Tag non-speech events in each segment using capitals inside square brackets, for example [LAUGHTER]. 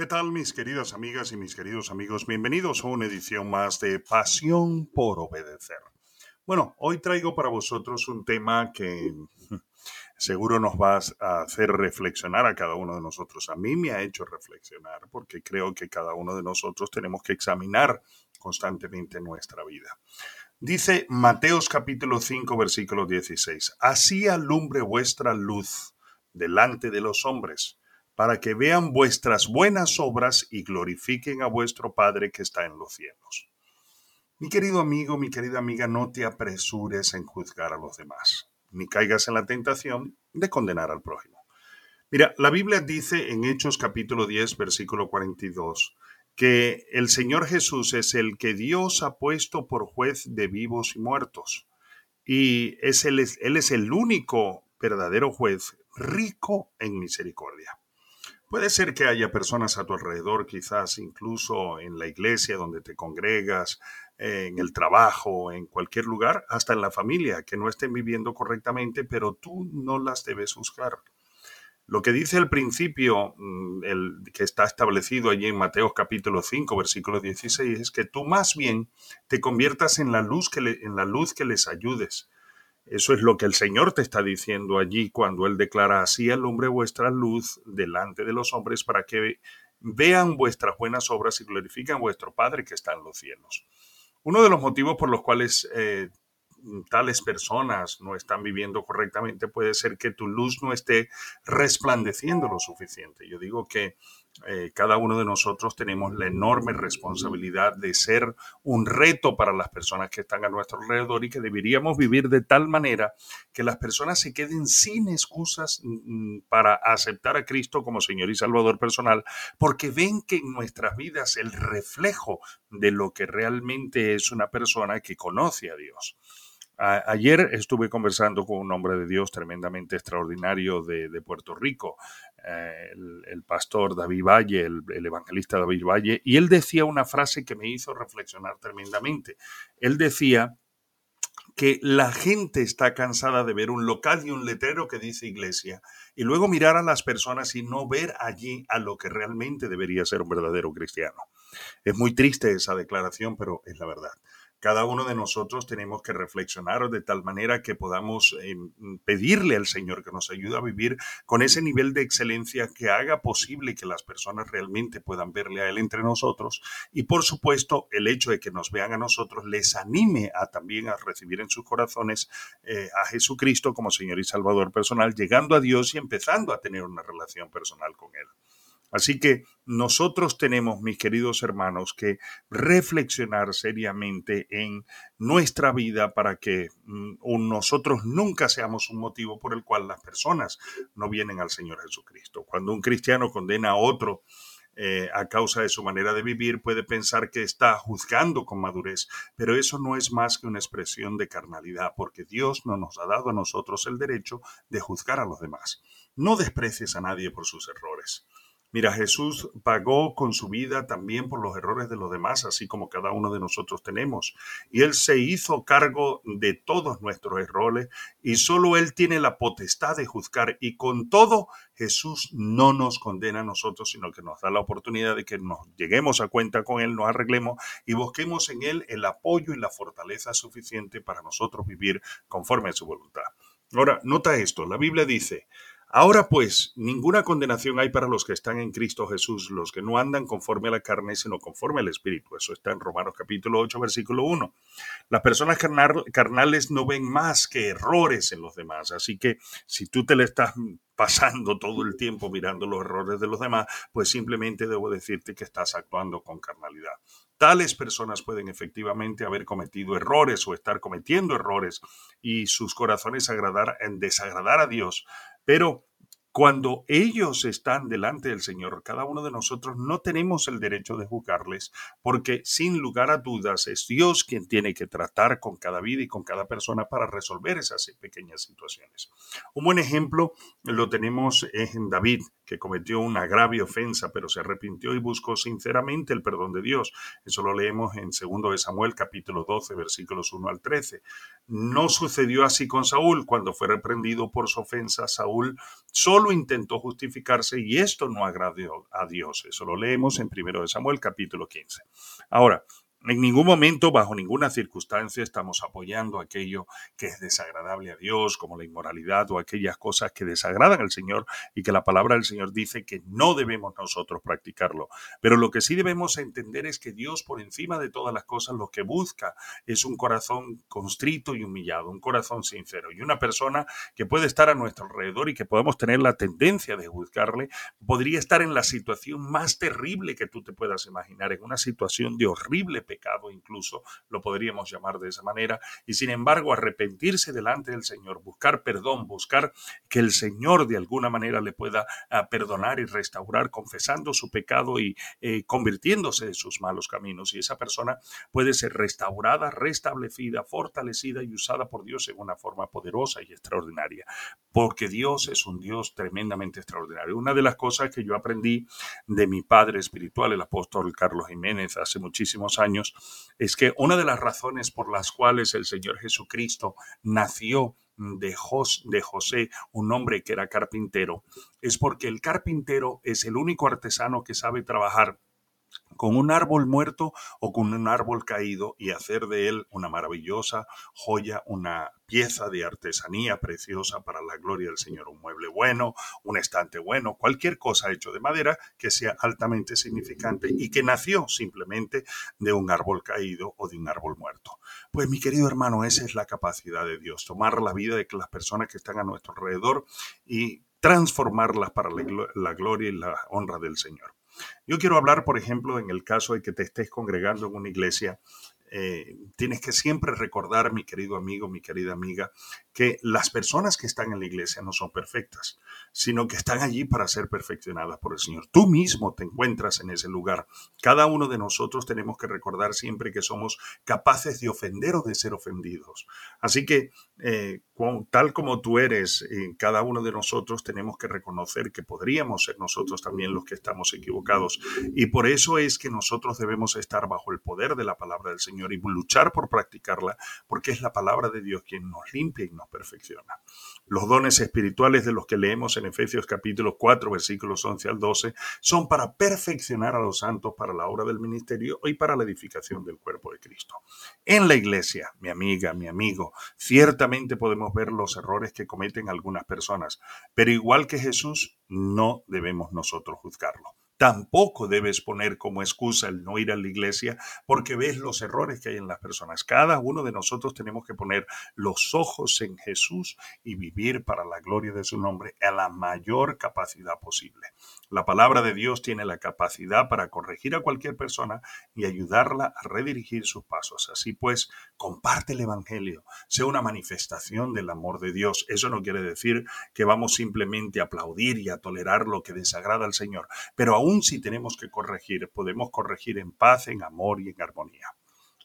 ¿Qué tal mis queridas amigas y mis queridos amigos? Bienvenidos a una edición más de Pasión por Obedecer. Bueno, hoy traigo para vosotros un tema que [LAUGHS] seguro nos va a hacer reflexionar a cada uno de nosotros. A mí me ha hecho reflexionar porque creo que cada uno de nosotros tenemos que examinar constantemente nuestra vida. Dice Mateos capítulo 5 versículo 16, así alumbre vuestra luz delante de los hombres para que vean vuestras buenas obras y glorifiquen a vuestro Padre que está en los cielos. Mi querido amigo, mi querida amiga, no te apresures en juzgar a los demás, ni caigas en la tentación de condenar al prójimo. Mira, la Biblia dice en Hechos capítulo 10, versículo 42, que el Señor Jesús es el que Dios ha puesto por juez de vivos y muertos. Y es él, él es el único verdadero juez rico en misericordia. Puede ser que haya personas a tu alrededor, quizás incluso en la iglesia donde te congregas, en el trabajo, en cualquier lugar, hasta en la familia, que no estén viviendo correctamente, pero tú no las debes juzgar. Lo que dice el principio, mm, el, que está establecido allí en Mateo capítulo 5, versículo 16, es que tú más bien te conviertas en la luz que, en la luz que les ayudes eso es lo que el Señor te está diciendo allí cuando Él declara así alumbre vuestra luz delante de los hombres para que vean vuestras buenas obras y glorifiquen a vuestro Padre que está en los cielos. Uno de los motivos por los cuales eh, tales personas no están viviendo correctamente puede ser que tu luz no esté resplandeciendo lo suficiente. Yo digo que eh, cada uno de nosotros tenemos la enorme responsabilidad de ser un reto para las personas que están a nuestro alrededor y que deberíamos vivir de tal manera que las personas se queden sin excusas mm, para aceptar a Cristo como Señor y Salvador personal, porque ven que en nuestras vidas el reflejo de lo que realmente es una persona que conoce a Dios ayer estuve conversando con un hombre de Dios tremendamente extraordinario de, Puerto Rico, eh, el, pastor David Valle, el, el, evangelista David Valle, y él decía una frase que me hizo reflexionar tremendamente. Él decía que la gente está cansada de ver un local y un letrero que dice iglesia y luego mirar a las personas y no ver allí a lo que realmente debería ser un verdadero cristiano. Es muy triste esa declaración, pero es la verdad cada uno de nosotros tenemos que reflexionar de tal manera que podamos eh, pedirle al Señor que nos ayude a vivir con ese nivel de excelencia que haga posible que las personas realmente puedan verle a Él entre nosotros y por supuesto el hecho de que nos vean a nosotros les anime a también a recibir en sus corazones eh, a Jesucristo como Señor y Salvador personal, llegando a Dios y empezando a tener una relación personal con Él. Así que nosotros tenemos, mis queridos hermanos, que reflexionar seriamente en nuestra vida para que mm, nosotros nunca seamos un motivo por el cual las personas no vienen al Señor Jesucristo. Cuando un cristiano condena a otro, eh, a causa de su manera de vivir, puede pensar que está juzgando con madurez, pero eso no es más que una expresión de carnalidad, porque Dios no nos ha dado a nosotros el derecho de juzgar a los demás. No desprecies a nadie por sus errores. Mira, Jesús pagó con su vida también por los errores de los demás, así como cada uno de nosotros tenemos. Y Él se hizo cargo de todos nuestros errores y solo Él tiene la potestad de juzgar. Y con todo, Jesús no nos condena a nosotros, sino que nos da la oportunidad de que nos lleguemos a cuenta con Él, nos arreglemos y busquemos en Él el apoyo y la fortaleza suficiente para nosotros vivir conforme a su voluntad. Ahora, nota esto, la Biblia dice, Ahora pues, ninguna condenación hay para los que están en Cristo Jesús, los que no andan conforme a la carne, sino conforme al Espíritu. Eso está en Romanos capítulo 8, versículo 1. Las personas carnales no ven más que errores en los demás, así que si tú te le estás pasando todo el tiempo mirando los errores de los demás, pues simplemente debo decirte que estás actuando con carnalidad. Tales personas pueden efectivamente haber cometido errores o estar cometiendo errores y sus corazones agradar, en desagradar a Dios, pero cuando ellos están delante del Señor, cada uno de nosotros no tenemos el derecho de juzgarles, porque sin lugar a dudas es Dios quien tiene que tratar con cada vida y con cada persona para resolver esas pequeñas situaciones. Un buen ejemplo lo tenemos en David que cometió una grave ofensa, pero se arrepintió y buscó sinceramente el perdón de Dios. Eso lo leemos en 2 de Samuel capítulo 12 versículos 1 al 13. No sucedió así con Saúl. Cuando fue reprendido por su ofensa, Saúl solo solo intentó justificarse y esto no agradó a Dios. Eso lo leemos en 1 Samuel capítulo 15. Ahora, en ningún momento, bajo ninguna circunstancia, estamos apoyando aquello que es desagradable a Dios, como la inmoralidad o aquellas cosas que desagradan al Señor y que la palabra del Señor dice que no debemos nosotros practicarlo. Pero lo que sí debemos entender es que Dios, por encima de todas las cosas, lo que busca es un corazón constrito y humillado, un corazón sincero. Y una persona que puede estar a nuestro alrededor y que podemos tener la tendencia de juzgarle, podría estar en la situación más terrible que tú te puedas imaginar, en una situación de horrible pecado incluso, lo podríamos llamar de esa manera, y sin embargo arrepentirse delante del Señor, buscar perdón, buscar que el Señor de alguna manera le pueda ah, perdonar y restaurar, confesando su pecado y eh, convirtiéndose de sus malos caminos. Y esa persona puede ser restaurada, restablecida, fortalecida y usada por Dios en una forma poderosa y extraordinaria, porque Dios es un Dios tremendamente extraordinario. Una de las cosas que yo aprendí de mi padre espiritual, el apóstol Carlos Jiménez, hace muchísimos años, es que una de las razones por las cuales el Señor Jesucristo nació de, de José, un hombre que era carpintero, es porque el carpintero es el único artesano que sabe trabajar con un árbol muerto o con un árbol caído y hacer de él una maravillosa joya, una pieza de artesanía preciosa para la gloria del Señor, un mueble bueno, un estante bueno, cualquier cosa hecho de madera que sea altamente significante y que nació simplemente de un árbol caído o de un árbol muerto. Pues mi querido hermano, esa es la capacidad de Dios, tomar la vida de las personas que están a nuestro alrededor y transformarlas para la gloria y la honra del Señor. Yo quiero hablar, por ejemplo, en el caso de que te estés congregando en una iglesia, eh, tienes que siempre recordar, mi querido amigo, mi querida amiga, que las personas que están en la iglesia no son perfectas, sino que están allí para ser perfeccionadas por el Señor. Tú mismo te encuentras en ese lugar. Cada uno de nosotros tenemos que recordar siempre que somos capaces de ofender o de ser ofendidos. Así que eh, tal como tú eres, eh, cada uno de nosotros tenemos que reconocer que podríamos ser nosotros también los que estamos equivocados. Y por eso es que nosotros debemos estar bajo el poder de la palabra del Señor y luchar por practicarla, porque es la palabra de Dios quien nos limpia y nos perfecciona. Los dones espirituales de los que leemos en Efesios capítulo 4, versículos 11 al 12, son para perfeccionar a los santos para la obra del ministerio y para la edificación del cuerpo de Cristo. En la iglesia, mi amiga, mi amigo, ciertamente podemos ver los errores que cometen algunas personas, pero igual que Jesús, no debemos nosotros juzgarlo. Tampoco debes poner como excusa el no ir a la iglesia porque ves los errores que hay en las personas. Cada uno de nosotros tenemos que poner los ojos en Jesús y vivir para la gloria de su nombre a la mayor capacidad posible. La palabra de Dios tiene la capacidad para corregir a cualquier persona y ayudarla a redirigir sus pasos. Así pues, comparte el Evangelio, sea una manifestación del amor de Dios. Eso no quiere decir que vamos simplemente a aplaudir y a tolerar lo que desagrada al Señor, pero aún si tenemos que corregir, podemos corregir en paz, en amor y en armonía.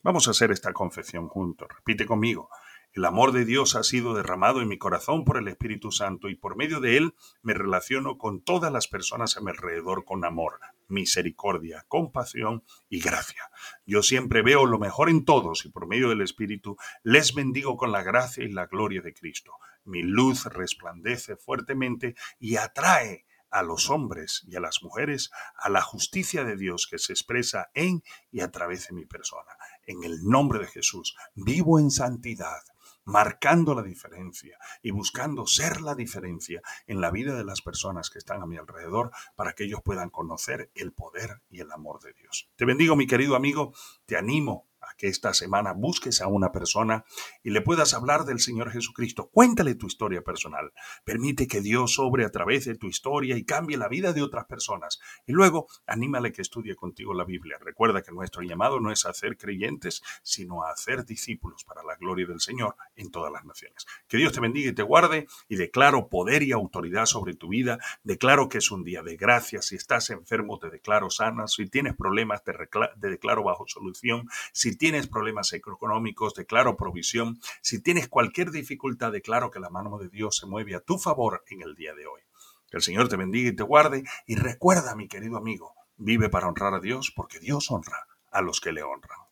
Vamos a hacer esta confesión juntos. Repite conmigo. El amor de Dios ha sido derramado en mi corazón por el Espíritu Santo y por medio de él me relaciono con todas las personas a mi alrededor con amor, misericordia, compasión y gracia. Yo siempre veo lo mejor en todos y por medio del Espíritu les bendigo con la gracia y la gloria de Cristo. Mi luz resplandece fuertemente y atrae a los hombres y a las mujeres a la justicia de Dios que se expresa en y a través de mi persona. En el nombre de Jesús, vivo en santidad, marcando la diferencia y buscando ser la diferencia en la vida de las personas que están a mi alrededor para que ellos puedan conocer el poder y el amor de Dios. Te bendigo, mi querido amigo, te animo que esta semana busques a una persona y le puedas hablar del Señor Jesucristo. Cuéntale tu historia personal. Permite que Dios sobre a través de tu historia y cambie la vida de otras personas. Y luego anímale que estudie contigo la Biblia. Recuerda que nuestro llamado no es a hacer creyentes, sino a hacer discípulos para la gloria del Señor en todas las naciones. Que Dios te bendiga y te guarde y declaro poder y autoridad sobre tu vida. Declaro que es un día de gracia. Si estás enfermo, te declaro sana. Si tienes problemas, te, te declaro bajo solución. Si tienes problemas económicos, declaro provisión. Si tienes cualquier dificultad, declaro que la mano de Dios se mueve a tu favor en el día de hoy. Que el Señor te bendiga y te guarde. Y recuerda, mi querido amigo, vive para honrar a Dios porque Dios honra a los que le honran.